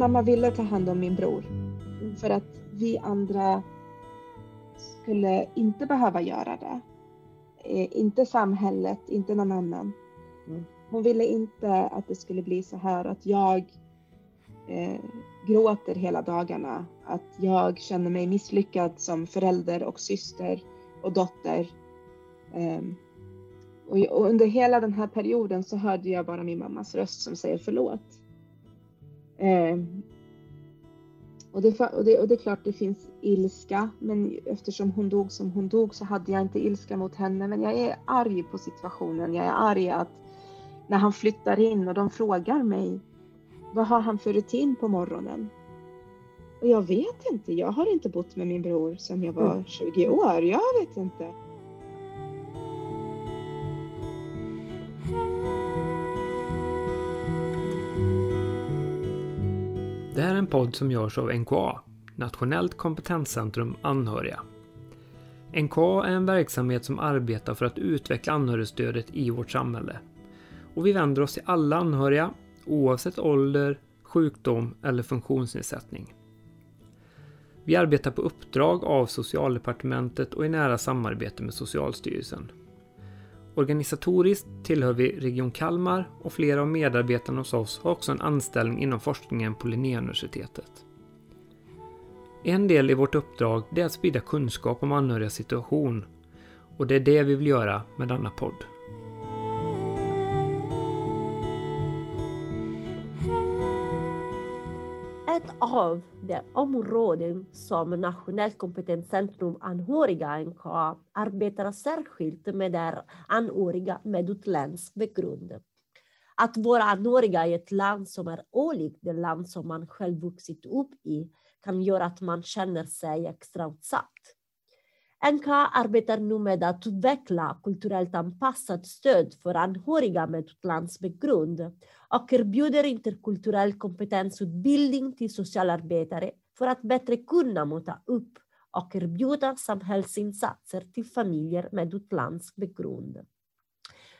mamma ville ta hand om min bror för att vi andra skulle inte behöva göra det. Eh, inte samhället, inte någon annan. Mm. Hon ville inte att det skulle bli så här att jag eh, gråter hela dagarna, att jag känner mig misslyckad som förälder och syster och dotter. Eh, och, och under hela den här perioden så hörde jag bara min mammas röst som säger förlåt. Eh, och det, och, det, och det är klart det finns ilska, men eftersom hon dog som hon dog så hade jag inte ilska mot henne. Men jag är arg på situationen. Jag är arg att när han flyttar in och de frågar mig vad har han för rutin på morgonen? Och jag vet inte. Jag har inte bott med min bror sedan jag var 20 mm. år. Jag vet inte. Det här är en podd som görs av NKA, Nationellt kompetenscentrum anhöriga. NKA är en verksamhet som arbetar för att utveckla anhörigstödet i vårt samhälle. Och vi vänder oss till alla anhöriga, oavsett ålder, sjukdom eller funktionsnedsättning. Vi arbetar på uppdrag av Socialdepartementet och i nära samarbete med Socialstyrelsen. Organisatoriskt tillhör vi Region Kalmar och flera av medarbetarna hos oss har också en anställning inom forskningen på Linnéuniversitetet. En del i vårt uppdrag är att sprida kunskap om anhörigas situation och det är det vi vill göra med denna podd. Av de områden som Nationellt kompetenscentrum anhöriga NKA arbetar särskilt med är anhöriga med utländsk bakgrund. Att vara anhöriga i ett land som är olikt det land som man själv vuxit upp i kan göra att man känner sig extra utsatt. NKA arbetar nu med att utveckla kulturellt anpassat stöd för anhöriga med utlandsbakgrund och erbjuder interkulturell kompetensutbildning till socialarbetare för att bättre kunna möta upp och erbjuda samhällsinsatser till familjer med utlandsbakgrund.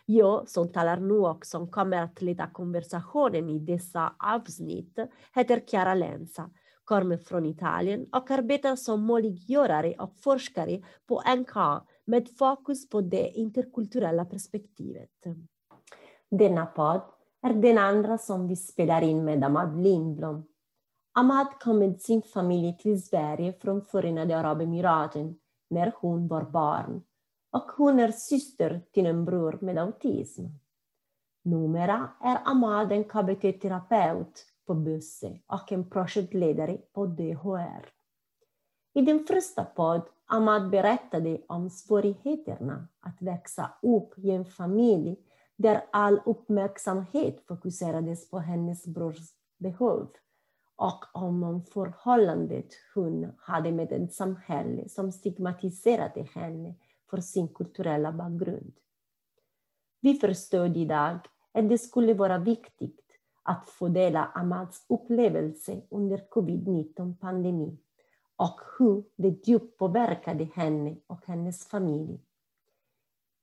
Jag som talar nu och som kommer att leda konversationen i dessa avsnitt heter Chiara Lenza kommer från Italien och arbetar som möjliggörare och forskare på NK med fokus på det interkulturella perspektivet. Denna podd är den andra som vi spelar in med Ahmad Lindblom. Ahmad kom med sin familj till Sverige från Förenade Arabemiraten när hon var barn och hon är syster till en bror med autism. Numera är Ahmad en KBT-terapeut på Busse och en projektledare på DHR. I den första podd Ahmad berättade om svårigheterna att växa upp i en familj där all uppmärksamhet fokuserades på hennes brors behov och om förhållandet hon hade med ett samhälle som stigmatiserade henne för sin kulturella bakgrund. Vi förstod idag att det skulle vara viktigt att få dela Amads upplevelse under covid-19-pandemin och hur det djupt påverkade henne och hennes familj.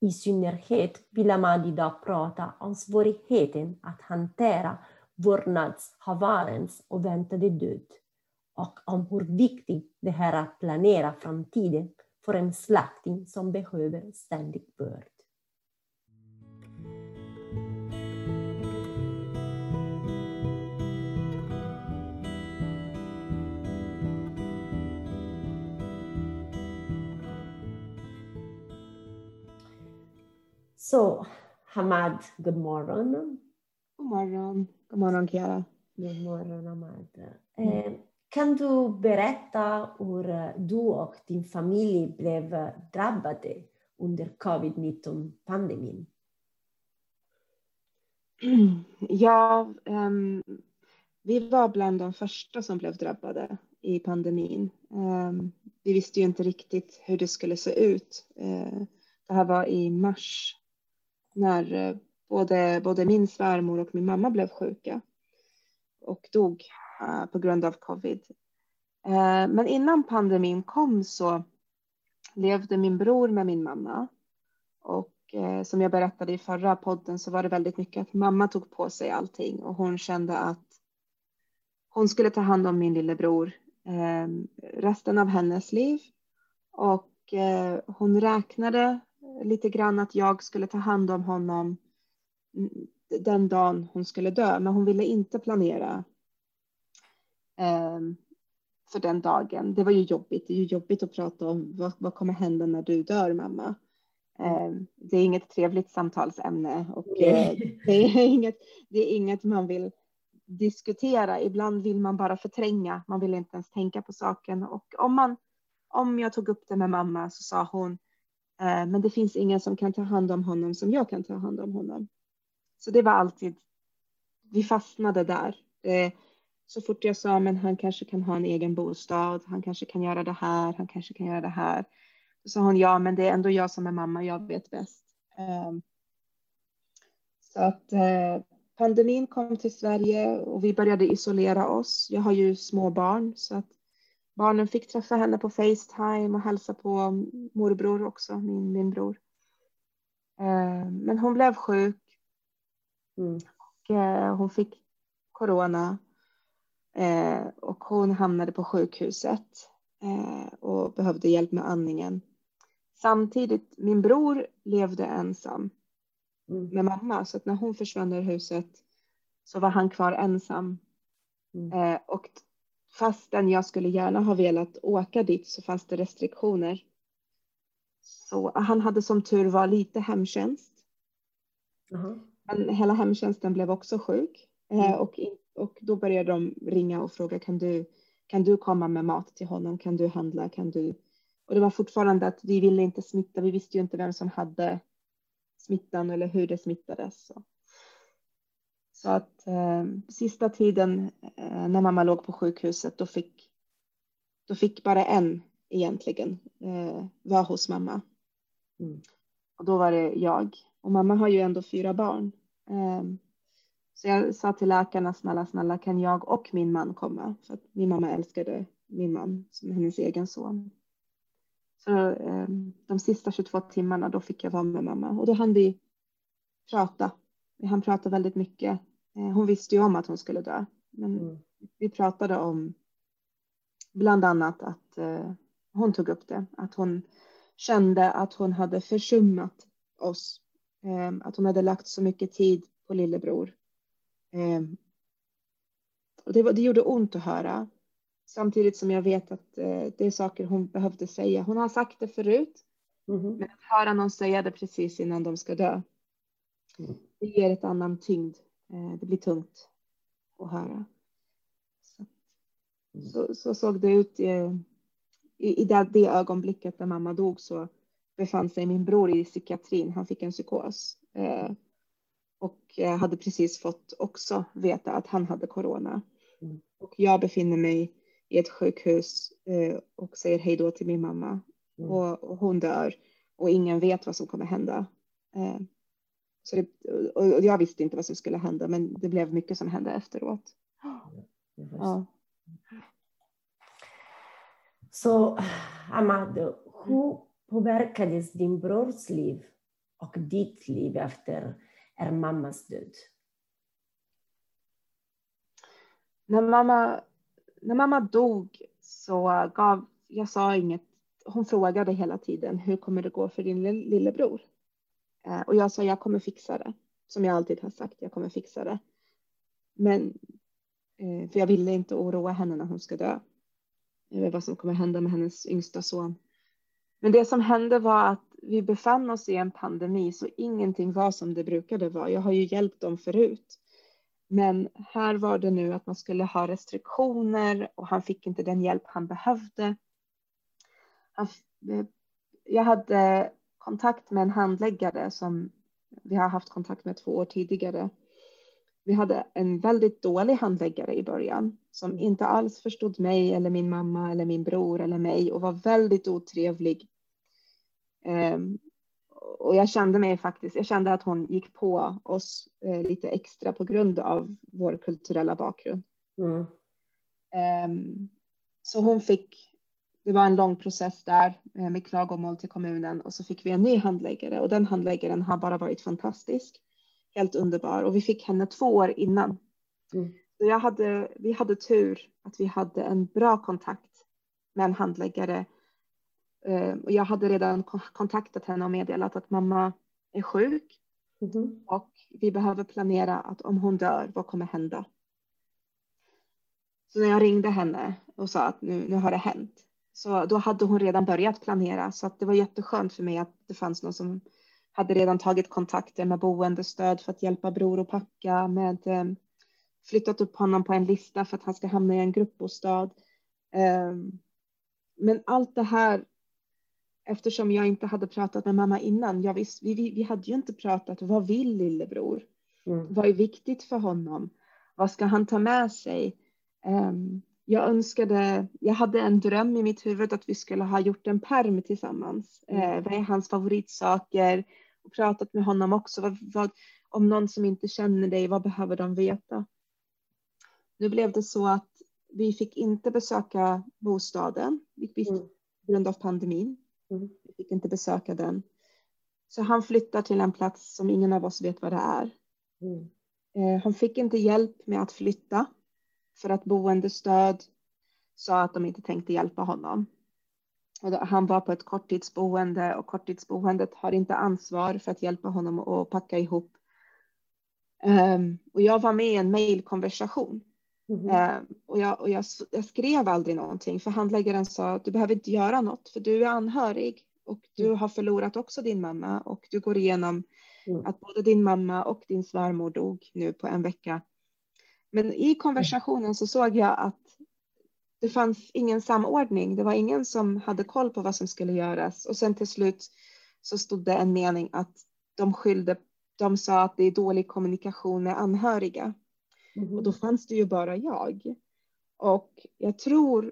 I synnerhet vill Amad idag prata om svårigheten att hantera vårdnadshavarens och väntade död och om hur viktigt det är att planera framtiden för en släkting som behöver ständig vård. Så, Hamad, god morgon. God morgon. God morgon, Kiara. God morgon, Hamad. Eh, kan du berätta hur du och din familj blev drabbade under covid-19-pandemin? Ja, um, vi var bland de första som blev drabbade i pandemin. Um, vi visste ju inte riktigt hur det skulle se ut. Uh, det här var i mars när eh, både, både min svärmor och min mamma blev sjuka och dog eh, på grund av covid. Eh, men innan pandemin kom så levde min bror med min mamma och som jag berättade i förra podden så var det väldigt mycket att mamma tog på sig allting och hon kände att hon skulle ta hand om min lillebror resten av hennes liv. Och hon räknade lite grann att jag skulle ta hand om honom den dagen hon skulle dö, men hon ville inte planera eh, för den dagen. Det var ju jobbigt. Det är ju jobbigt att prata om vad, vad kommer hända när du dör mamma. Eh, det är inget trevligt samtalsämne och eh, det, är inget, det är inget man vill diskutera. Ibland vill man bara förtränga. Man vill inte ens tänka på saken och om man om jag tog upp det med mamma så sa hon Eh, men det finns ingen som kan ta hand om honom som jag kan ta hand om honom. Så det var alltid, vi fastnade där. Eh, så fort jag sa men han kanske kan ha en egen bostad, han kanske kan göra det här, han kanske kan göra det här. Då sa hon ja, men det är ändå jag som är mamma, jag vet bäst. Eh, så att pandemin kom till Sverige och vi började isolera oss. Jag har ju små barn så att barnen fick träffa henne på Facetime och hälsa på morbror också, min, min bror. Ehm, men hon blev sjuk. Mm. Och, eh, hon fick corona Eh, och hon hamnade på sjukhuset eh, och behövde hjälp med andningen. Samtidigt, min bror levde ensam mm. med mamma så att när hon försvann ur huset så var han kvar ensam. Mm. Eh, och fastän jag skulle gärna ha velat åka dit så fanns det restriktioner. Så han hade som tur var lite hemtjänst. Uh -huh. Men hela hemtjänsten blev också sjuk mm. och och då började de ringa och fråga kan du, kan du komma med mat till honom? Kan du handla? Kan du? Och det var fortfarande att vi ville inte smitta. Vi visste ju inte vem som hade smittan eller hur det smittades. Så, så att eh, sista tiden eh, när mamma låg på sjukhuset då fick, då fick bara en egentligen eh, vara hos mamma. Mm. Och då var det jag. Och mamma har ju ändå fyra barn. Eh, så jag sa till läkarna, snälla, snälla kan jag och min man komma? För att min mamma älskade min man som hennes egen son. Så eh, de sista 22 timmarna då fick jag vara med mamma och då hann vi prata. Vi hann prata väldigt mycket. Eh, hon visste ju om att hon skulle dö, men mm. vi pratade om bland annat att eh, hon tog upp det, att hon kände att hon hade försummat oss, eh, att hon hade lagt så mycket tid på lillebror Eh, och det, var, det gjorde ont att höra. Samtidigt som jag vet att eh, det är saker hon behövde säga. Hon har sagt det förut. Mm. Men att höra någon säga det precis innan de ska dö. Mm. Det ger ett annan tyngd. Eh, det blir tungt att höra. Så, mm. så, så såg det ut i, i, i det, det, ögonblicket när mamma dog så befann sig min bror i psykiatrin. Han fick en psykos. Eh, och hade precis fått också veta att han hade corona. Mm. Och jag befinner mig i ett sjukhus eh, och säger hej då till min mamma mm. och, och, hon dör och ingen vet vad som kommer hända. Eh, så det, och jag visste inte vad som skulle hända, men det blev mycket som hände efteråt. Ja. Så Amado, hur påverkades din brors liv och ditt liv efter är mammas död? När mamma, när mamma dog så gav, jag sa inget, hon frågade hela tiden hur kommer det gå för din lillebror? Eh, och jag sa jag kommer fixa det, som jag alltid har sagt, jag kommer fixa det. Men, eh, för jag ville inte oroa henne när hon ska dö. Eller vad som kommer hända med hennes yngsta son. Men det som hände var att vi befann oss i en pandemi så ingenting var som det brukade vara. Jag har ju hjälpt dem förut. Men här var det nu att man skulle ha restriktioner och han fick inte den hjälp han behövde. Eh, jag hade kontakt med en handläggare som vi har haft kontakt med två år tidigare. Vi hade en väldigt dålig handläggare i början som inte alls förstod mig eller min mamma eller min bror eller mig och var väldigt otrevlig Ehm, och jag kände mig faktiskt, jag kände att hon gick på oss eh, lite extra på grund av vår kulturella bakgrund. Mm. Ehm, så hon fick, det var en lång process där eh, med klagomål till kommunen och så fick vi en ny handläggare och den handläggaren har bara varit fantastisk. Helt underbar och vi fick henne två år innan. Mm. jag hade, vi hade tur att vi hade en bra kontakt med en handläggare. Eh, och jag hade redan kontaktat henne och meddelat att mamma är sjuk mm. och vi behöver planera att om hon dör, vad kommer hända? Så när jag ringde henne och sa att nu, nu har det hänt, så då hade hon redan börjat planera så att det var jätteskönt för mig att det fanns någon som hade redan tagit kontakter med boendestöd för att hjälpa bror att packa, med eh, flyttat upp honom på en lista för att han ska hamna i en gruppbostad. Ehm, men allt det här, eftersom jag inte hade pratat med mamma innan, jag visst, vi, vi hade ju inte pratat, vad vill lillebror? Mm. Vad är viktigt för honom? Vad ska han ta med sig? Um, jag önskade, jag hade en dröm i mitt huvud att vi skulle ha gjort en perm tillsammans. Mm. Eh, vad är hans favoritsaker? Och pratat med honom också. Vad, vad, om någon som inte känner dig, vad behöver de veta? Nu blev det så att vi fick inte besöka bostaden mm. på grund av pandemin. Mm. Vi fick inte besöka den. Så han flyttar till en plats som ingen av oss vet vad det är. Mm. Eh, han fick inte hjälp med att flytta för att boendestöd sa att de inte tänkte hjälpa honom. Han var på ett korttidsboende och korttidsboendet har inte ansvar för att hjälpa honom att packa ihop. Um, och jag var med i en mejlkonversation Mm. Uh, och, jag, och jag, jag, skrev aldrig någonting för handläggaren sa att du behöver inte göra något för du är anhörig och du mm. har förlorat också din mamma och du går igenom mm. att både din mamma och din svärmor dog nu på en vecka. Men i konversationen så såg jag att det fanns ingen samordning. Det var ingen som hade koll på vad som skulle göras och sen till slut så stod det en mening att de skyllde. De sa att det är dålig kommunikation med anhöriga Mm. Och då fanns det ju bara jag. Och jag tror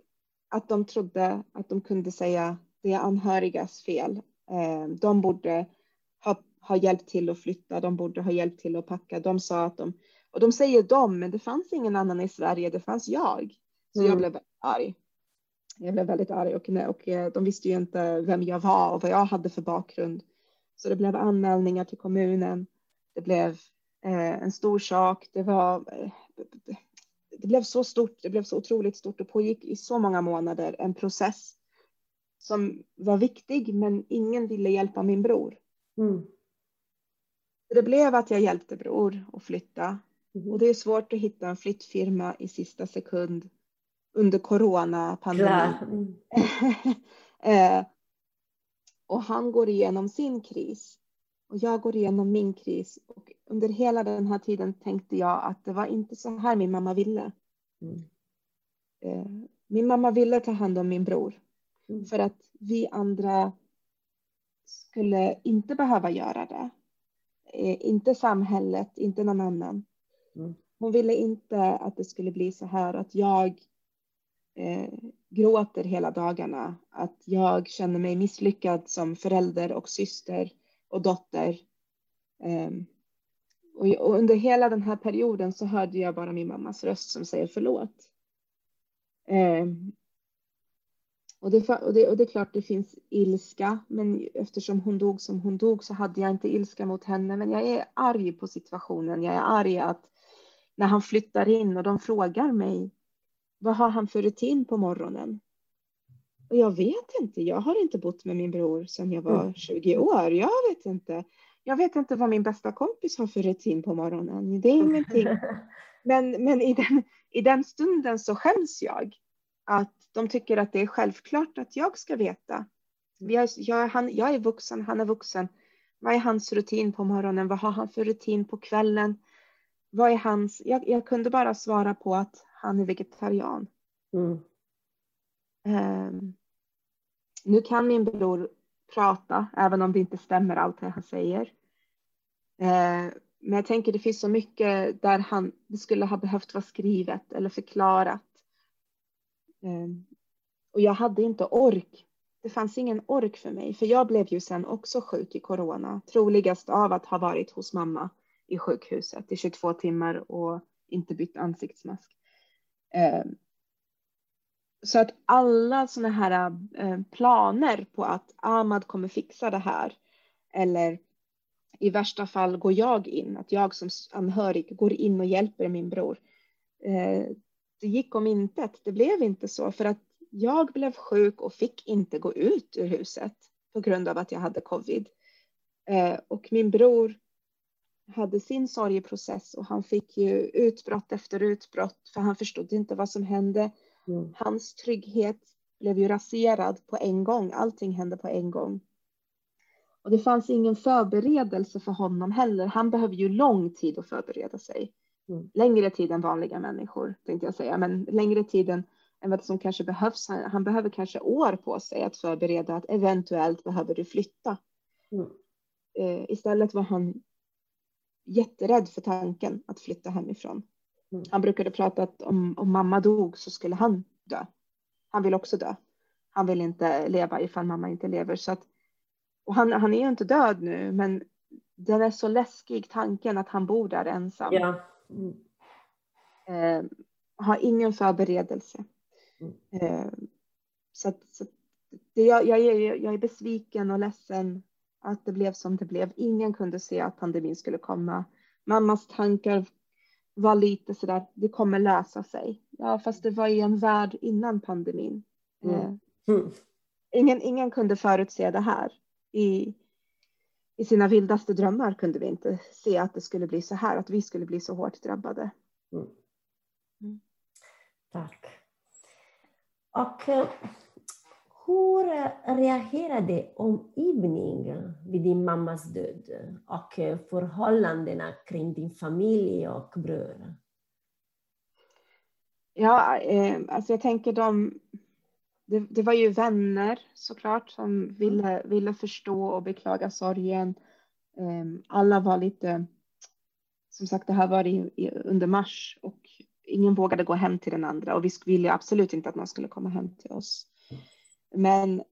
att de trodde att de kunde säga det är anhörigas fel. Eh, de borde ha, ha hjälpt till att flytta, de borde ha hjälpt till att packa. De sa att de, och de säger de, men det fanns ingen annan i Sverige, det fanns jag. Så mm. jag blev arg. Jag blev väldigt arg och, och eh, de visste ju inte vem jag var och vad jag hade för bakgrund. Så det blev anmälningar till kommunen. Det blev Eh, en stor sak. Det var eh, det blev så stort, det blev så otroligt stort och pågick i så många månader en process som var viktig, men ingen ville hjälpa min bror. Mm. Det blev att jag hjälpte bror att flytta. Och det är svårt att hitta en flyttfirma i sista sekund under coronapandemin. Mm. eh, och han går igenom sin kris och jag går igenom min kris och under hela den här tiden tänkte jag att det var inte så här min mamma ville. Mm. Eh, min mamma ville ta hand om min bror mm. för att vi andra skulle inte behöva göra det. Eh, inte samhället, inte någon annan. Mm. Hon ville inte att det skulle bli så här att jag eh, gråter hela dagarna, att jag känner mig misslyckad som förälder och syster och dotter. Eh, och, och, under hela den här perioden så hörde jag bara min mammas röst som säger förlåt. Eh, och det, och, det, och det är klart det finns ilska, men eftersom hon dog som hon dog så hade jag inte ilska mot henne. Men jag är arg på situationen. Jag är arg att när han flyttar in och de frågar mig vad har han för rutin på morgonen? Och jag vet inte, jag har inte bott med min bror sedan jag var 20 mm. år. Jag vet inte. Jag vet inte vad min bästa kompis har för rutin på morgonen. Det är ingenting. Men, men i, den, i den stunden så skäms jag. Att de tycker att det är självklart att jag ska veta. Jag, jag, han, jag är vuxen, han är vuxen. Vad är hans rutin på morgonen? Vad har han för rutin på kvällen? Vad är hans? Jag, jag kunde bara svara på att han är vegetarian. Mm. Um, nu kan min bror prata, även om det inte stämmer allt det han säger. Uh, men jag tänker det finns så mycket där han, skulle ha behövt vara skrivet eller förklarat. Um, och jag hade inte ork. Det fanns ingen ork för mig, för jag blev ju sen också sjuk i corona, troligast av att ha varit hos mamma i sjukhuset i 22 timmar och inte bytt ansiktsmask. Ehm, så att alla sådana här eh, planer på att Ahmad kommer fixa det här eller i värsta fall går jag in, att jag som anhörig går in och hjälper min bror. Eh, det gick om intet. Det blev inte så för att jag blev sjuk och fick inte gå ut ur huset på grund av att jag hade covid. Eh, och min bror hade sin sorgeprocess och han fick ju utbrott efter utbrott för han förstod inte vad som hände. Mm. Hans trygghet blev ju raserad på en gång. Allting hände på en gång. Och det fanns ingen förberedelse för honom heller. Han behöver ju lång tid att förbereda sig. Mm. Längre tid än vanliga människor tänkte jag säga, men längre tid än, än vad som kanske behövs. Han, han, behöver kanske år på sig att förbereda att eventuellt behöver du flytta. Mm. Eh, istället var han jätterädd för tanken att flytta hemifrån. Mm. Han brukade prata att om, om mamma dog så skulle han dö. Han vill också dö. Han vill inte leva ifall mamma inte lever. Så att, och han, han är ju inte död nu, men den är så läskig tanken att han bor där ensam. Ja. Mm. Eh, har ingen förberedelse. Mm. Eh, så att, så det, jag, jag, är, jag är besviken och ledsen att det blev som det blev. Ingen kunde se att pandemin skulle komma. Mammas tankar var lite sådär, det kommer lösa sig. Ja, fast det var i en värld innan pandemin. Mm. Eh, mm. Ingen, ingen kunde förutse det här. I, I sina vildaste drömmar kunde vi inte se att det skulle bli så här, att vi skulle bli så hårt drabbade. Mm. mm. Tack. Och eh, hur reagerade omgivningen vid din mammas död och förhållandena kring din familj och bror? Ja, eh, alltså jag tänker de, det, det, var ju vänner såklart som ville, ville förstå och beklaga sorgen. Eh, alla var lite, som sagt det här var i, i, under mars och ingen vågade gå hem till den andra och vi ville absolut inte att någon skulle komma hem till oss. Men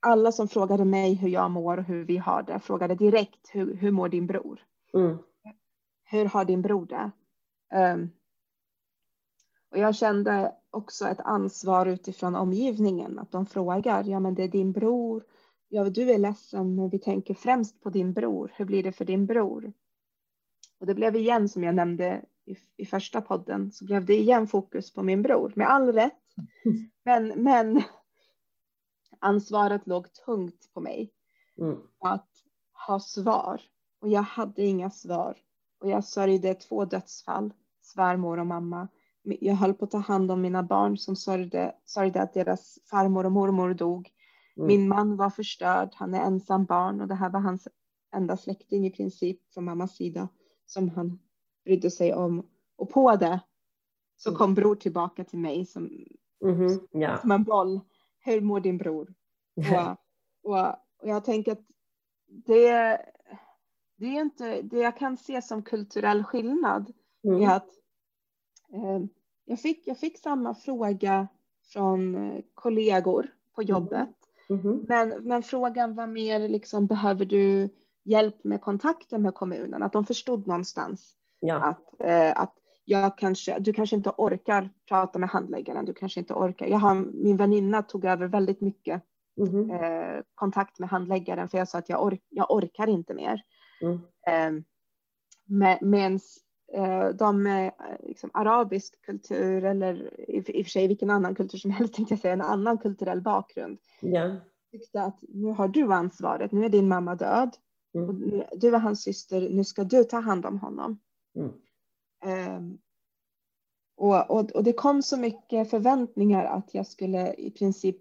alla som frågade mig hur jag mår och hur vi har det frågade direkt hur, hur mår din bror? Mm. Hur har din bror det? Um, och jag kände också ett ansvar utifrån omgivningen att de frågar, ja men det är din bror, ja du är ledsen men vi tänker främst på din bror, hur blir det för din bror? Och det blev igen som jag nämnde i, i första podden så blev det igen fokus på min bror med all rätt. Men, men ansvaret låg tungt på mig. Mm. Att ha svar. Och jag hade inga svar. Och jag sörjde två dödsfall, svärmor och mamma. Jag höll på att ta hand om mina barn som sörjde, sörjde att deras farmor och mormor dog. Mm. Min man var förstörd, han är ensam barn och det här var hans enda släkting i princip från mammas sida som han brydde sig om. Och på det så mm. kom bror tillbaka till mig som, mm -hmm. ja. som en boll hur mår din bror? Och, och, och jag tänker att det, det är inte, det jag kan se som kulturell skillnad mm. är att eh, jag, fick, jag fick samma fråga från eh, kollegor på mm. jobbet. Mm. Mm. Men, men frågan var mer liksom, behöver du hjälp med kontakten med kommunen? Att de förstod någonstans ja. att, eh, att jag kanske, du kanske inte orkar prata med handläggaren, du kanske inte orkar. Jag har, min väninna tog över väldigt mycket mm. eh, kontakt med handläggaren för jag sa att jag, ork, jag orkar inte mer. Mm. Eh, Medan eh, de med liksom, arabisk kultur eller i, i och för sig vilken annan kultur som helst tänkte jag säga, en annan kulturell bakgrund. Ja. Tyckte att nu har du ansvaret, nu är din mamma död. Mm. Och du är hans syster, nu ska du ta hand om honom. Mm. Um, och, och, och, det kom så mycket förväntningar att jag skulle i princip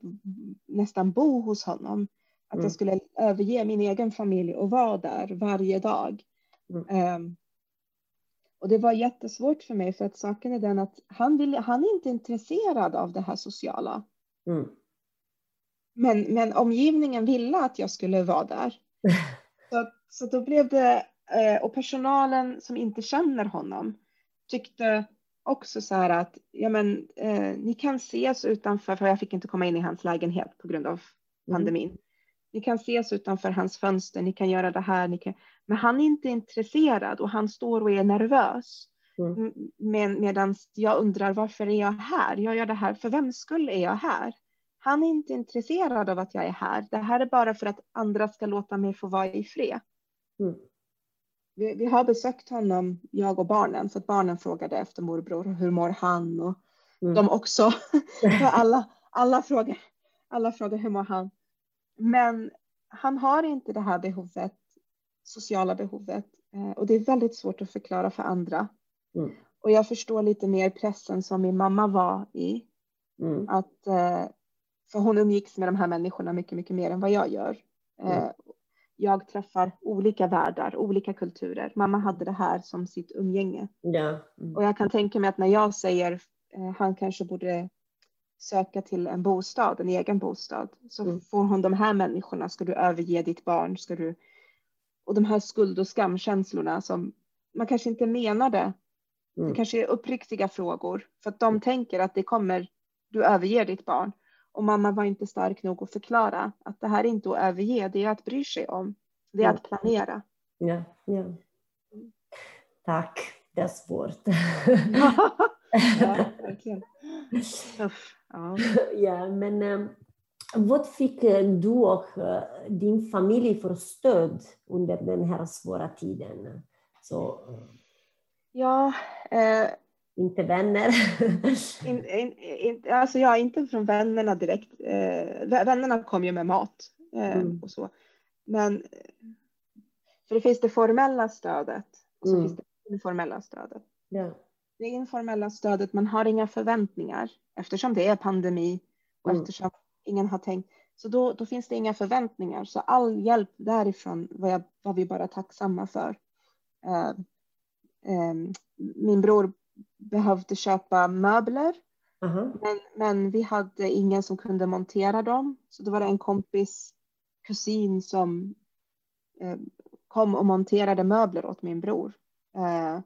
nästan bo hos honom. Att mm. jag skulle överge min egen familj och vara där varje dag. Mm. Um, och det var jättesvårt för mig för att saken är den att han, vill, han är inte intresserad av det här sociala. Mm. Men, men omgivningen ville att jag skulle vara där. så, så då blev det, eh, och personalen som inte känner honom tyckte också så här att ja, men, eh, ni kan ses utanför, för jag fick inte komma in i hans lägenhet på grund av mm. pandemin. Mm. Ni kan ses utanför hans fönster, ni kan göra det här, ni kan... men han är inte intresserad och han står och är nervös. Mm. Med, medan jag undrar varför är jag här? Jag gör det här, för vems skull är jag här? Han är inte intresserad av att jag är här. Det här är bara för att andra ska låta mig få vara i fred. Mm. Vi, vi, har besökt honom, jag och barnen, för att barnen frågade efter morbror, hur mår han? Och mm. de också. alla, alla, frågar, alla frågar hur mår han? Men han har inte det här behovet, sociala behovet. Eh, och det är väldigt svårt att förklara för andra. Mm. Och jag förstår lite mer pressen som min mamma var i. Mm. Att, eh, för hon umgicks med de här människorna mycket, mycket mer än vad jag gör. Mm. Jag träffar olika världar, olika kulturer. Mamma hade det här som sitt umgänge. Ja. Mm. Och jag kan tänka mig att när jag säger eh, han kanske borde söka till en bostad, en egen bostad, så mm. får hon de här människorna, ska du överge ditt barn, ska du... Och de här skuld och skamkänslorna som man kanske inte menade. Mm. Det kanske är uppriktiga frågor för att de mm. tänker att det kommer, du överger ditt barn. Och mamma var inte stark nog att förklara att det här är inte att överge, det är att bry sig om. Det är ja. att planera. Ja, ja. Tack, det är svårt. ja, verkligen. Ja. ja, men um, vad fick eh, du och uh, din familj för stöd under den här svåra tiden? Så, ja, eh, inte vänner? in, in, in, alltså jag är inte från vännerna direkt. Eh, vännerna kom ju med mat eh, mm. och så. Men för det finns det formella stödet och så mm. finns det informella stödet. Ja. Det informella stödet, man har inga förväntningar eftersom det är pandemi och mm. eftersom ingen har tänkt. Så då, då finns det inga förväntningar. Så all hjälp därifrån var, jag, var vi bara tacksamma för. Uh, um, min bror behövde köpa möbler. Uh -huh. men, men vi hade ingen som kunde montera dem. Så då var det en kompis kusin som eh, kom och monterade möbler åt min bror. Eh,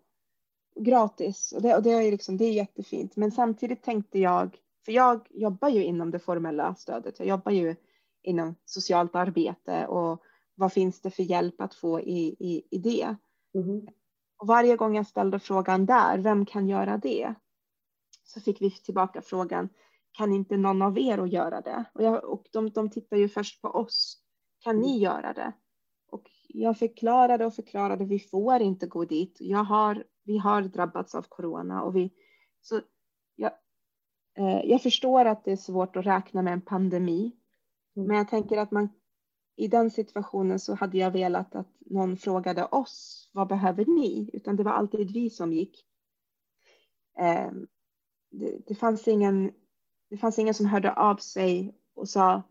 gratis. Och det, och det, är liksom, det är jättefint. Men samtidigt tänkte jag, för jag jobbar ju inom det formella stödet. Jag jobbar ju inom socialt arbete och vad finns det för hjälp att få i, i, i det? Mm. Och varje gång jag ställde frågan där, vem kan göra det? Så fick vi tillbaka frågan, kan inte någon av er göra det? Och, jag, och de, de tittar ju först på oss. Kan ni göra det? Och jag förklarade och förklarade, vi får inte gå dit. Jag har, vi har drabbats av corona och vi, så jag, eh, jag förstår att det är svårt att räkna med en pandemi. Mm. Men jag tänker att man i den situationen så hade jag velat att någon frågade oss, vad behöver ni? Utan det var alltid vi som gick. Eh, det, det, fanns ingen, det fanns ingen som hörde av sig och sa,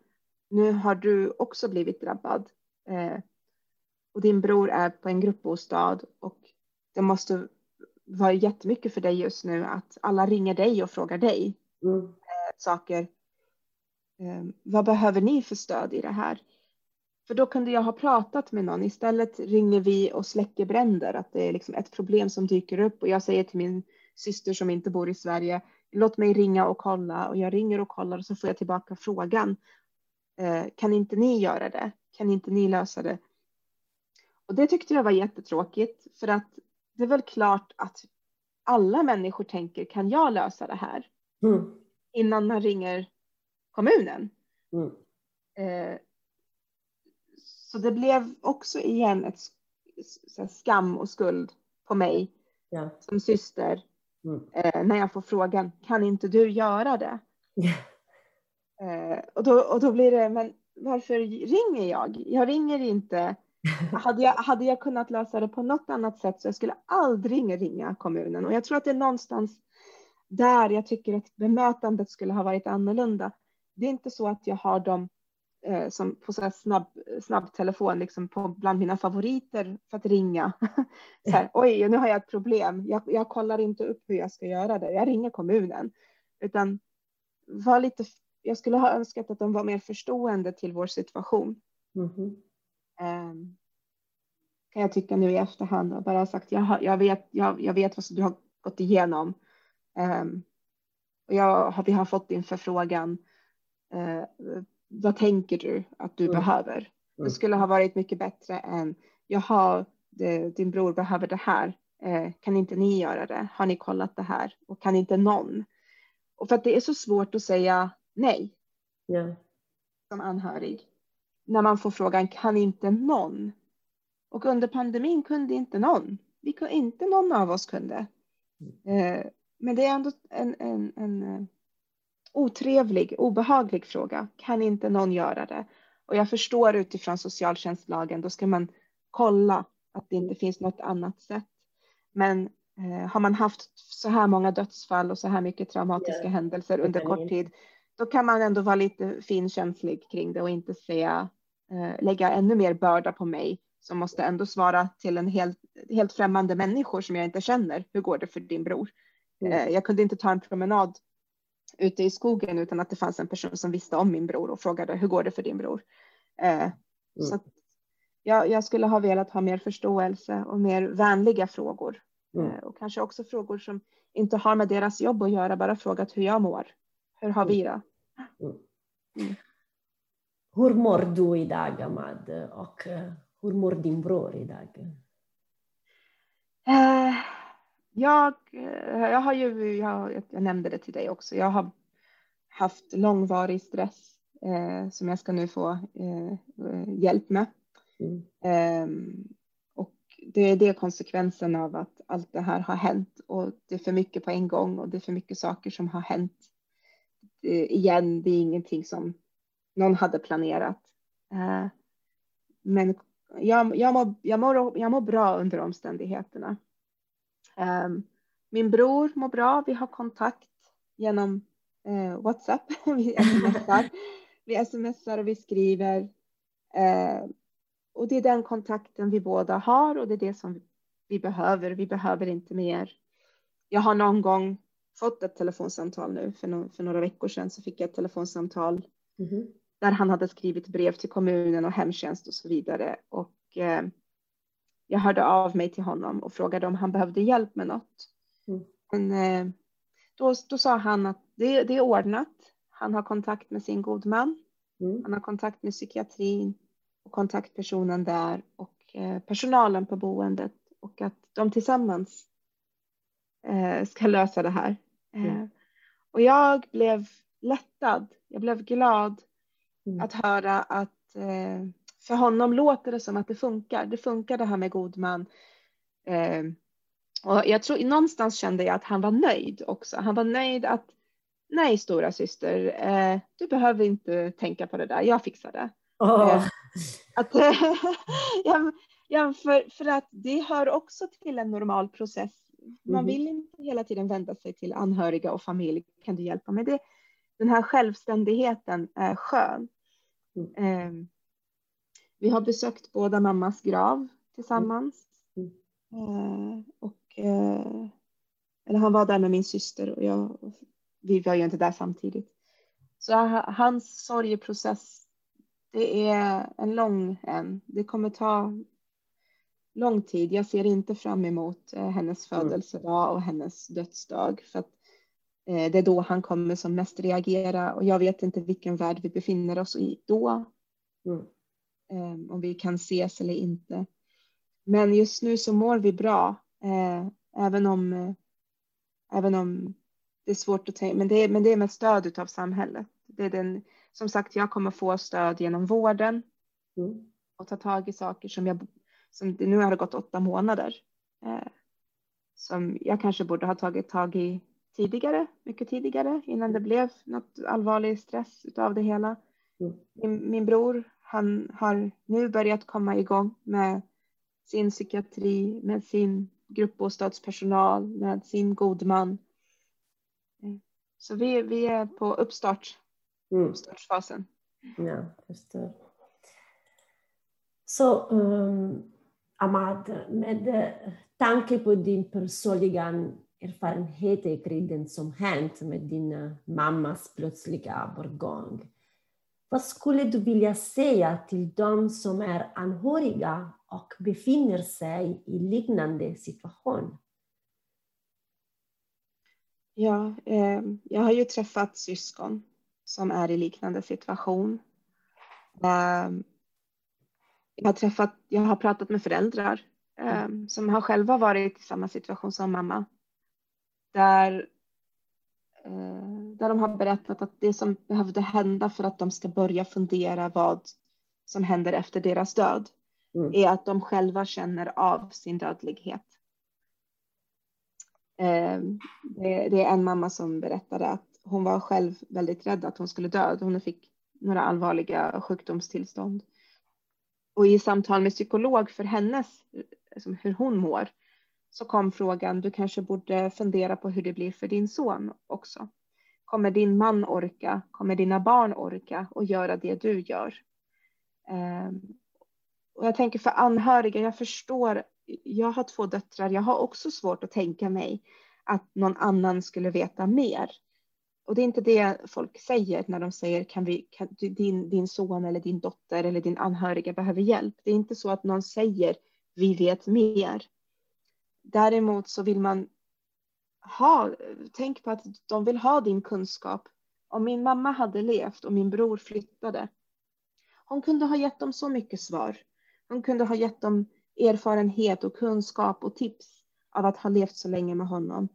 nu har du också blivit drabbad. Eh, och din bror är på en gruppbostad och det måste vara jättemycket för dig just nu att alla ringer dig och frågar dig mm. eh, saker. Eh, vad behöver ni för stöd i det här? För då kunde jag ha pratat med någon. Istället ringer vi och släcker bränder. Att det är liksom ett problem som dyker upp och jag säger till min syster som inte bor i Sverige. Låt mig ringa och kolla och jag ringer och kollar och så får jag tillbaka frågan. Eh, kan inte ni göra det? Kan inte ni lösa det? Och det tyckte jag var jättetråkigt för att det är väl klart att alla människor tänker kan jag lösa det här? Mm. Innan man ringer kommunen. Mm. Eh, så det blev också igen ett skam och skuld på mig ja. som syster. Mm. Eh, när jag får frågan, kan inte du göra det? eh, och, då, och då blir det, men varför ringer jag? Jag ringer inte. hade, jag, hade jag kunnat lösa det på något annat sätt så jag skulle aldrig ringa kommunen. Och jag tror att det är någonstans där jag tycker att bemötandet skulle ha varit annorlunda. Det är inte så att jag har dem eh, som på så snabb, snabbtelefon liksom på bland mina favoriter för att ringa. så här, Oj, nu har jag ett problem. Jag, jag kollar inte upp hur jag ska göra det. Jag ringer kommunen. Utan var lite, jag skulle ha önskat att de var mer förstående till vår situation. Mm -hmm. eh, kan jag tycka nu i efterhand och bara sagt jag, jag, vet, jag, jag vet vad du har gått igenom. Um, och jag, vi har fått din förfrågan. Uh, vad tänker du att du mm. behöver? Mm. Det skulle ha varit mycket bättre än, jaha, det, din bror behöver det här. Eh, kan inte ni göra det? Har ni kollat det här? Och kan inte någon? Och för att det är så svårt att säga nej. Yeah. Som anhörig. När man får frågan, kan inte någon? Och under pandemin kunde inte någon. Vi kunde, inte någon av oss kunde. Eh, men det är ändå en, en, en eh, otrevlig, obehaglig fråga. Kan inte någon göra det? Och jag förstår utifrån socialtjänstlagen, då ska man kolla att det inte finns något annat sätt. Men eh, har man haft så här många dödsfall och så här mycket traumatiska yeah. händelser under kort tid, då kan man ändå vara lite finkänslig kring det och inte säga, eh, lägga ännu mer börda på mig som måste ändå svara till en helt, helt främmande människor som jag inte känner. Hur går det för din bror? Mm. Eh, jag kunde inte ta en promenad ute i skogen utan att det fanns en person som visste om min bror och frågade hur går det för din bror? Eh, mm. Så jag, jag, skulle ha velat ha mer förståelse och mer vänliga frågor mm. eh, och kanske också frågor som inte har med deras jobb att göra, bara frågat hur jag mår. Hur har vi det? Mm. mm. Hur mår du idag, Ahmad? Och eh, hur mår din bror idag? Eh, jag, eh, jag har ju, jag, jag, nämnde det till dig också, jag har haft långvarig stress eh, som jag ska nu få eh, hjälp med. Mm. Eh, och det är det konsekvensen av att allt det här har hänt och det är för mycket på en gång och det är för mycket saker som har hänt. Eh, igen, det är ingenting som någon hade planerat. Eh, men jag, jag, mår, jag, mår, jag mår bra under omständigheterna. Um, min bror mår bra. Vi har kontakt genom uh, WhatsApp. vi smsar. vi smsar och vi skriver. Uh, och det är den kontakten vi båda har och det är det som vi behöver. Vi behöver inte mer. Jag har någon gång fått ett telefonsamtal nu. För, no för några veckor sedan så fick jag ett telefonsamtal mm -hmm. där han hade skrivit brev till kommunen och hemtjänst och så vidare. Och eh, jag hörde av mig till honom och frågade om han behövde hjälp med något. Mm. Men eh, då, då sa han att det, det, är ordnat. Han har kontakt med sin god man. Mm. Han har kontakt med psykiatrin och kontaktpersonen där och eh, personalen på boendet och att de tillsammans eh, ska lösa det här. Mm. Och jag blev lättad. Jag blev glad mm. att höra att för honom låter det som att det funkar. Det funkar det här med god man. Eh, och jag tror någonstans kände jag att han var nöjd också. Han var nöjd att nej stora syster, eh, du behöver inte tänka på det där, jag fixar det. Oh. Eh, att, ja, ja, för, för att det hör också till en normal process. Man mm. vill inte hela tiden vända sig till anhöriga och familj. Kan du hjälpa mig? Det, den här självständigheten är skön. Mm. Vi har besökt båda mammas grav tillsammans. Mm. Eh, och, eh, eller han var där med min syster och jag. Vi var ju inte där samtidigt. Så hans sorgeprocess, det är en lång en. Det kommer ta lång tid. Jag ser inte fram emot eh, hennes mm. födelsedag och hennes dödsdag. För det är då han kommer som mest reagera och jag vet inte vilken värld vi befinner oss i då. Mm. Ehm, om vi kan ses eller inte. Men just nu så mår vi bra, eh, även om, eh, även om det är svårt att tänka, men det är, men det är med stöd av samhället. Det är den, som sagt, jag kommer få stöd genom vården mm. och ta tag i saker som jag, som det nu har gått åtta månader, eh, som jag kanske borde ha tagit tag i tidigare, mycket tidigare, innan det blev något allvarlig stress av det hela. Mm. Min, min bror han har nu börjat komma igång med sin psykiatri, med sin gruppbostadspersonal, med sin god man. Så vi, vi är på uppstart, mm. uppstartsfasen. Ja, förstår. Så um, Ahmad, med tanke på din personliga erfarenhet kring det som hänt med din mammas plötsliga bortgång, vad skulle du vilja säga till de som är anhöriga och befinner sig i liknande situation? Ja, eh, jag har ju träffat syskon som är i liknande situation. Eh, jag har träffat, jag har pratat med föräldrar eh, som har själva varit i samma situation som mamma. Där där de har berättat att det som behövde hända för att de ska börja fundera vad som händer efter deras död mm. är att de själva känner av sin dödlighet. Eh, det, är en mamma som berättade att hon var själv väldigt rädd att hon skulle dö. Hon fick några allvarliga sjukdomstillstånd. Och i samtal med psykolog för hennes, hur hon mår, så kom frågan, du kanske borde fundera på hur det blir för din son också. Kommer din man orka? Kommer dina barn orka och göra det du gör? Ehm, och jag tänker för anhöriga, jag förstår, jag har två döttrar, jag har också svårt att tänka mig att någon annan skulle veta mer. Och det är inte det folk säger när de säger kan vi, kan, din, din son eller din dotter eller din anhöriga behöver hjälp. Det är inte så att någon säger vi vet mer. Däremot så vill man ha, tänk på att de vill ha din kunskap. Om min mamma hade levt och min bror flyttade, hon kunde ha gett dem så mycket svar. Hon kunde ha gett dem erfarenhet och kunskap och tips av att ha levt så länge med honom.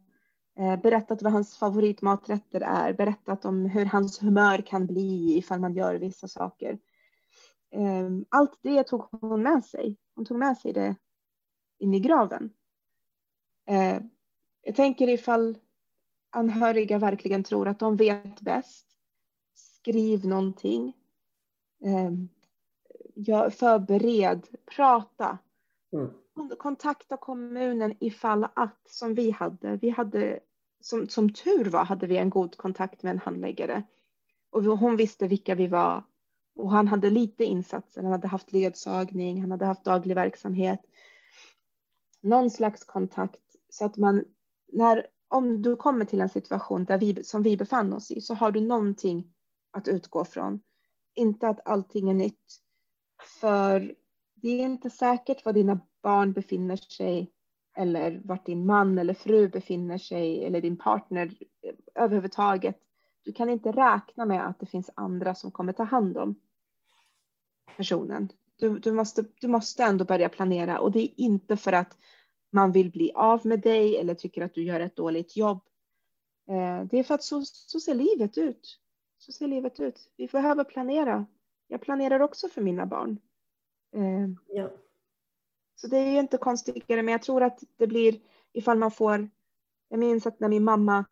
Eh, berättat vad hans favoritmaträtter är, berättat om hur hans humör kan bli ifall man gör vissa saker. Eh, allt det tog hon med sig. Hon tog med sig det in i graven. Eh, jag tänker ifall anhöriga verkligen tror att de vet bäst. Skriv någonting. Ehm, förbered, prata. Mm. Kontakta kommunen ifall att, som vi hade, vi hade som, som tur var hade vi en god kontakt med en handläggare. Och hon visste vilka vi var. Och han hade lite insatser. Han hade haft ledsagning, han hade haft daglig verksamhet. Någon slags kontakt så att man, när, om du kommer till en situation där vi, som vi befann oss i så har du någonting att utgå från. Inte att allting är nytt. För det är inte säkert var dina barn befinner sig eller vart din man eller fru befinner sig eller din partner eh, överhuvudtaget. Du kan inte räkna med att det finns andra som kommer ta hand om personen. Du, du, måste, du måste ändå börja planera och det är inte för att man vill bli av med dig eller tycker att du gör ett dåligt jobb. Eh, det är för att så, så ser livet ut. Så ser livet ut. Vi behöver planera. Jag planerar också för mina barn. Eh, ja. Så det är inte konstigare, men jag tror att det blir ifall man får. Jag minns att när min mamma.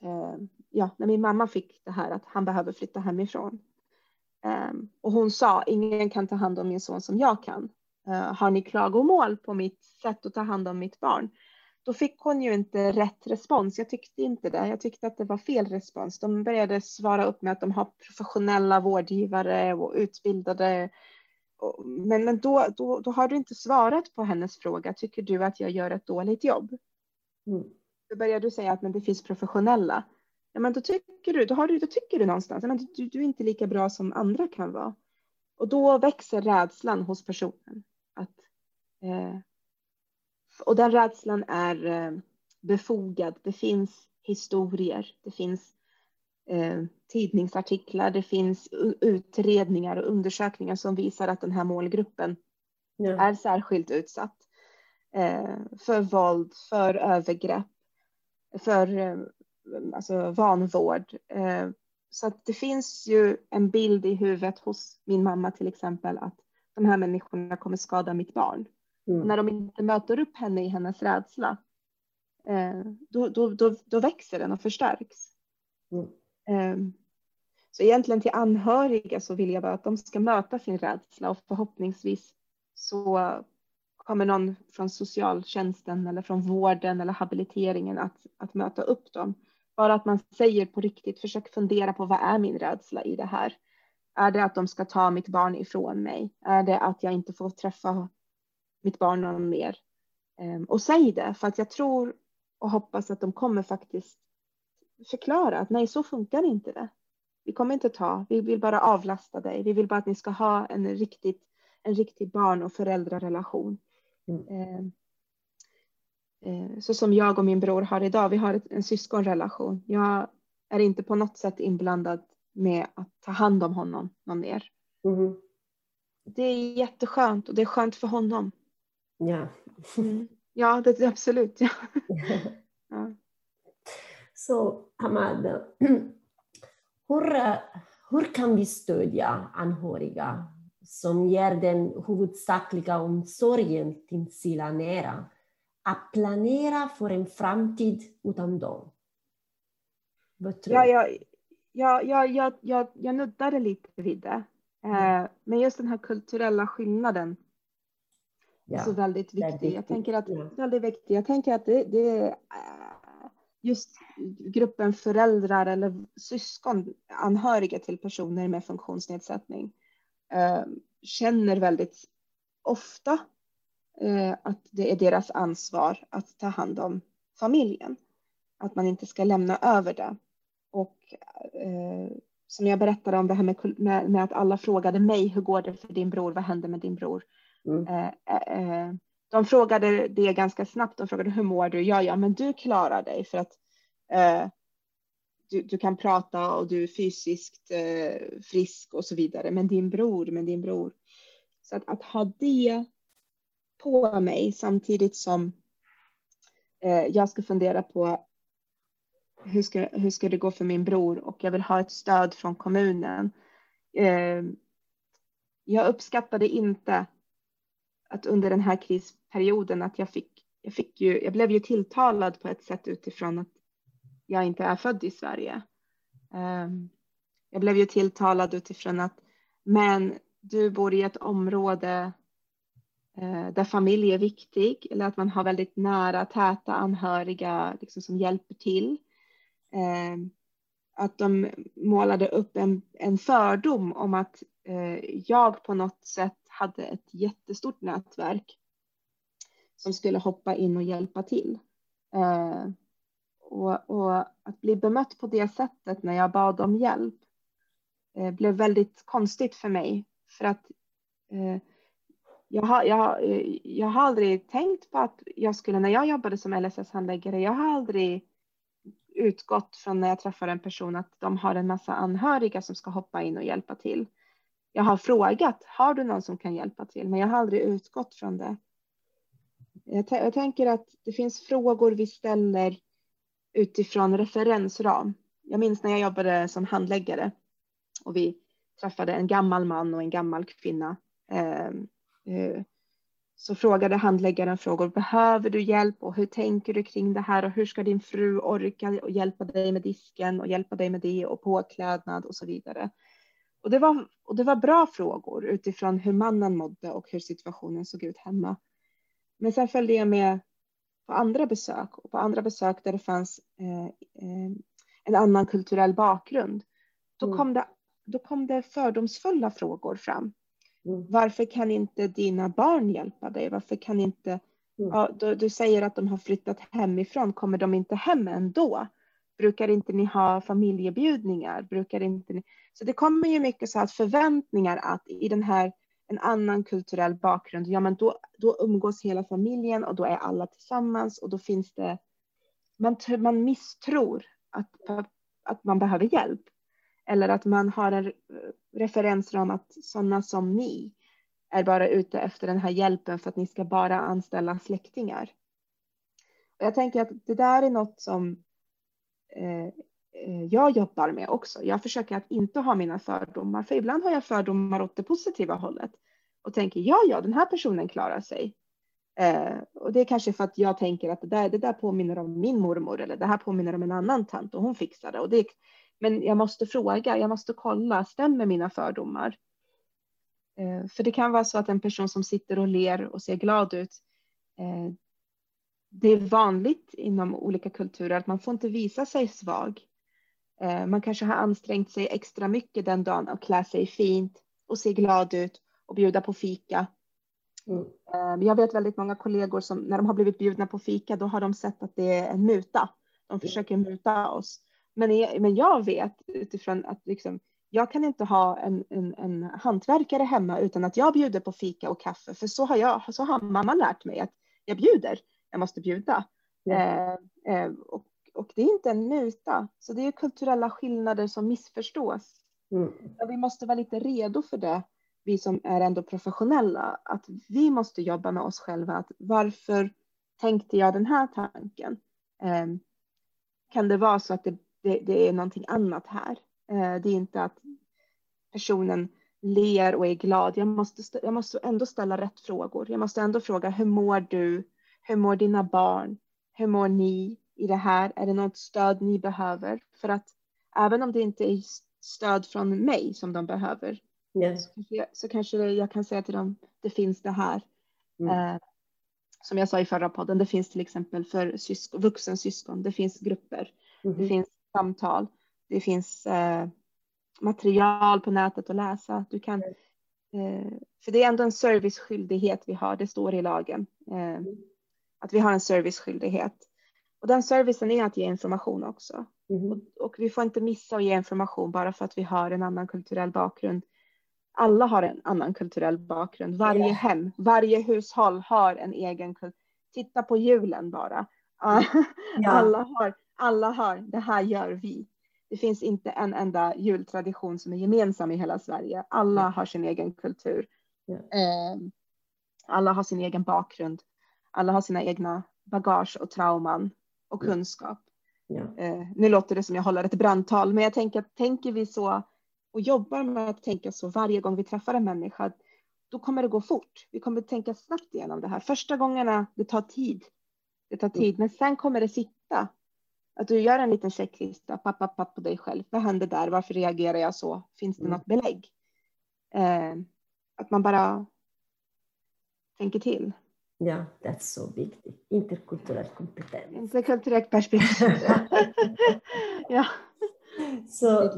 Eh, ja, när min mamma fick det här att han behöver flytta hemifrån. Och hon sa ingen kan ta hand om min son som jag kan. Eh, har ni klagomål på mitt sätt att ta hand om mitt barn? Då fick hon ju inte rätt respons. Jag tyckte inte det. Jag tyckte att det var fel respons. De började svara upp med att de har professionella vårdgivare och utbildade men, men då, då, då har du inte svarat på hennes fråga. Tycker du att jag gör ett dåligt jobb? Mm. Då börjar du säga att men det finns professionella. Ja, men då tycker du, då, har du, då tycker du någonstans att du, du är inte lika bra som andra kan vara. Och då växer rädslan hos personen. Att, eh, och den rädslan är eh, befogad. Det finns historier, det finns eh, tidningsartiklar, det finns utredningar och undersökningar som visar att den här målgruppen ja. är särskilt utsatt eh, för våld, för övergrepp, för eh, alltså vanvård. Eh, så att det finns ju en bild i huvudet hos min mamma till exempel att de här människorna kommer skada mitt barn. Mm. När de inte möter upp henne i hennes rädsla, eh, då, då, då, då växer den och förstärks. Mm. Ehm, så egentligen till anhöriga så vill jag bara att de ska möta sin rädsla och förhoppningsvis så kommer någon från socialtjänsten eller från vården eller habiliteringen att, att möta upp dem. Bara att man säger på riktigt, försök fundera på vad är min rädsla i det här? Är det att de ska ta mitt barn ifrån mig? Är det att jag inte får träffa mitt barn någon mer? Ehm, och säg det, för att jag tror och hoppas att de kommer faktiskt förklara att nej, så funkar inte det. Vi kommer inte ta, vi vill bara avlasta dig. Vi vill bara att ni ska ha en, riktigt, en riktig barn och föräldrarelation. Mm. Eh, eh, så som jag och min bror har idag, vi har en syskonrelation. Jag är inte på något sätt inblandad med att ta hand om honom någon mer. Mm. Det är jätteskönt och det är skönt för honom. Ja. Mm. Ja, det, absolut. Ja. ja. Så Hamad, hur, hur kan vi stödja anhöriga som ger den huvudsakliga omsorgen till sina nära, att planera för en framtid utan dem. Vad tror? Ja, ja, ja, ja, ja, jag nuddade lite vid det. Mm. Men just den här kulturella skillnaden ja, är så väldigt viktig. Jag tänker att, ja. väldigt viktig. Jag tänker att det, det eh, just gruppen föräldrar eller syskon, anhöriga till personer med funktionsnedsättning eh, känner väldigt ofta att det är deras ansvar att ta hand om familjen. Att man inte ska lämna över det. Och som jag berättade om det här med, med, med, att alla frågade mig, hur går det för din bror, vad händer med din bror? Mm. Eh, eh, eh, de frågade det ganska snabbt, de frågade hur mår du? Ja, ja, men du klarar dig för att eh, du, du, kan prata och du är fysiskt eh, frisk och så vidare. Men din bror, men din bror. Så att, att ha det på mig samtidigt som eh, jag ska fundera på hur ska, hur ska det gå för min bror och jag vill ha ett stöd från kommunen. Eh, jag uppskattade inte att under den här krisperioden att jag fick, jag fick ju, jag blev ju tilltalad på ett sätt utifrån att jag inte är född i Sverige. Eh, jag blev ju tilltalad utifrån att men du bor i ett område eh, där familj är viktig eller att man har väldigt nära täta anhöriga liksom, som hjälper till eh, Eh, att de målade upp en, en fördom om att eh, jag på något sätt hade ett jättestort nätverk som skulle hoppa in och hjälpa till. Eh, och, och, att bli bemött på det sättet när jag bad om hjälp eh, blev väldigt konstigt för mig. För att eh, jag, har, jag, eh, jag har aldrig tänkt på att jag skulle, när jag jobbade som LSS-handläggare, jag har aldrig utgått från när jag träffar en person att de har en massa anhöriga som ska hoppa in och hjälpa till. Jag har frågat, har du någon som kan hjälpa till? Men jag har aldrig utgått från det. Jag, jag tänker att det finns frågor vi ställer utifrån referensram. Jag minns när jag jobbade som handläggare och vi träffade en gammal man och en gammal kvinna. Ehm, eh, eh, så frågade handläggaren frågor. Behöver du hjälp och hur tänker du kring det här och hur ska din fru orka och hjälpa dig med disken och hjälpa dig med det och påklädnad och så vidare. Och det var, och det var bra frågor utifrån hur mannen mådde och hur situationen såg ut hemma. Men sen följde jag med på andra besök och på andra besök där det fanns eh, eh, en annan kulturell bakgrund. Då, mm. kom det, då kom det fördomsfulla frågor fram. Varför kan inte dina barn hjälpa dig? Varför kan inte, mm. ja, du, du, säger att de har flyttat hemifrån, kommer de inte hem ändå? Brukar inte ni ha familjebjudningar? Brukar inte ni... Så det kommer ju mycket så att förväntningar att i den här en annan kulturell bakgrund, ja men då, då umgås hela familjen och då är alla tillsammans och då finns det, man, man misstror att, att man behöver hjälp. Eller att man har en referensram att sådana som ni är bara ute efter den här hjälpen för att ni ska bara anställa släktingar. Och jag tänker att det där är något som eh, eh, jag jobbar med också. Jag försöker att inte ha mina fördomar, för ibland har jag fördomar åt det positiva hållet och tänker ja, ja, den här personen klarar sig. Eh, och det är kanske för att jag tänker att det där, det där påminner om min mormor eller det här påminner om en annan tant och hon fixar det. Och det, men jag måste fråga, jag måste kolla, stämmer mina fördomar? Eh, för det kan vara så att en person som sitter och ler och ser glad ut, eh, det är vanligt inom olika kulturer att man får inte visa sig svag. Eh, man kanske har ansträngt sig extra mycket den dagen och klä sig fint och se glad ut och bjuda på fika. Mm. Jag vet väldigt många kollegor som när de har blivit bjudna på fika, då har de sett att det är en muta. De försöker muta oss. Men, men jag vet utifrån att liksom, jag kan inte ha en, en, en hantverkare hemma utan att jag bjuder på fika och kaffe. För så har, jag, så har mamma lärt mig att jag bjuder, jag måste bjuda. Mm. Eh, och, och det är inte en muta. Så det är kulturella skillnader som missförstås. Mm. Och vi måste vara lite redo för det, vi som är ändå professionella. Att vi måste jobba med oss själva. Att varför tänkte jag den här tanken? Eh, kan det vara så att det det, det är någonting annat här. Eh, det är inte att personen ler och är glad. Jag måste, jag måste ändå ställa rätt frågor. Jag måste ändå fråga hur mår du? Hur mår dina barn? Hur mår ni i det här? Är det något stöd ni behöver? För att även om det inte är stöd från mig som de behöver yes. så, kanske jag, så kanske jag kan säga till dem, det finns det här. Mm. Eh, som jag sa i förra podden, det finns till exempel för syskon, vuxensyskon, det finns grupper, mm. det finns samtal, det finns eh, material på nätet att läsa. Du kan, eh, för det är ändå en serviceskyldighet vi har, det står i lagen. Eh, mm. att vi har en serviceskyldighet. Och den servicen är att ge information också. Mm. Och, och, vi får inte missa att ge information bara för att vi har en annan kulturell bakgrund. Alla har en annan kulturell bakgrund. Varje yeah. hem, varje hushåll har en egen kultur. Titta på julen bara. alla, har, alla har, det här gör vi. Det finns inte en enda jultradition som är gemensam i hela Sverige. Alla har sin egen kultur. Yeah. alla har sin egen bakgrund. Alla har sina egna bagage och trauman och kunskap. Yeah. nu låter det som jag håller ett brandtal, men jag tänker att tänker vi så och jobbar med att tänka så varje gång vi träffar en människa, då kommer det gå fort. Vi kommer tänka snabbt igenom det här. Första gångerna, det tar tid. Det tar tid, mm. men sen kommer det sitta. Att du gör en liten checklista, papp, papp, papp på dig själv. Vad hände där? Varför reagerar jag så? Finns det mm. något belägg? Eh, att man bara tänker till. Ja, det är så viktigt. Interkulturell kompetens. Interkulturellt perspektiv. ja. Så,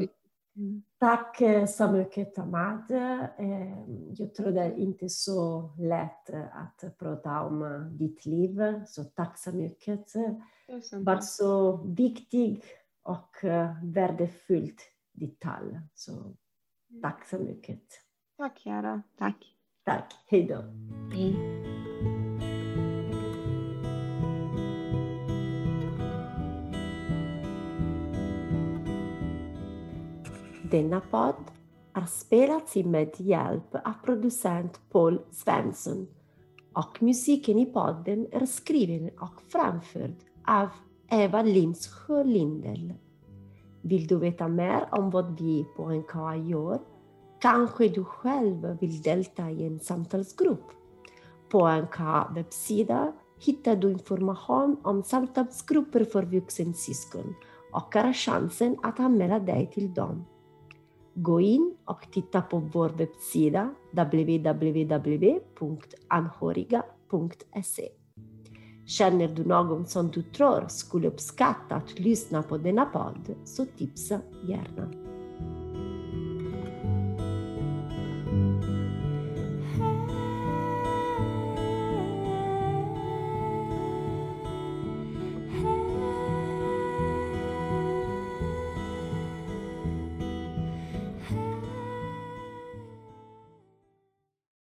tack eh, så mycket, Tamad. Eh, jag tror det är inte så lätt att prata om ditt liv, så tack så mycket. Var så viktig och eh, värdefullt ditt tal. Så tack så mycket. Tack, Jara. Tack. Tack. Hej då. Hej. Denna podd har spelats in med hjälp av producent Paul Svensson och musiken i podden är skriven och framförd av Eva Lindsjö Lindell. Vill du veta mer om vad vi på NKA gör? Kanske du själv vill delta i en samtalsgrupp? På NKA webbsida hittar du information om samtalsgrupper för vuxensyskon och har chansen att anmäla dig till dem. Gå in och titta på vår webbsida www.anhoriga.se. Känner du någon som du tror skulle uppskatta att lyssna på denna podd så tipsa gärna.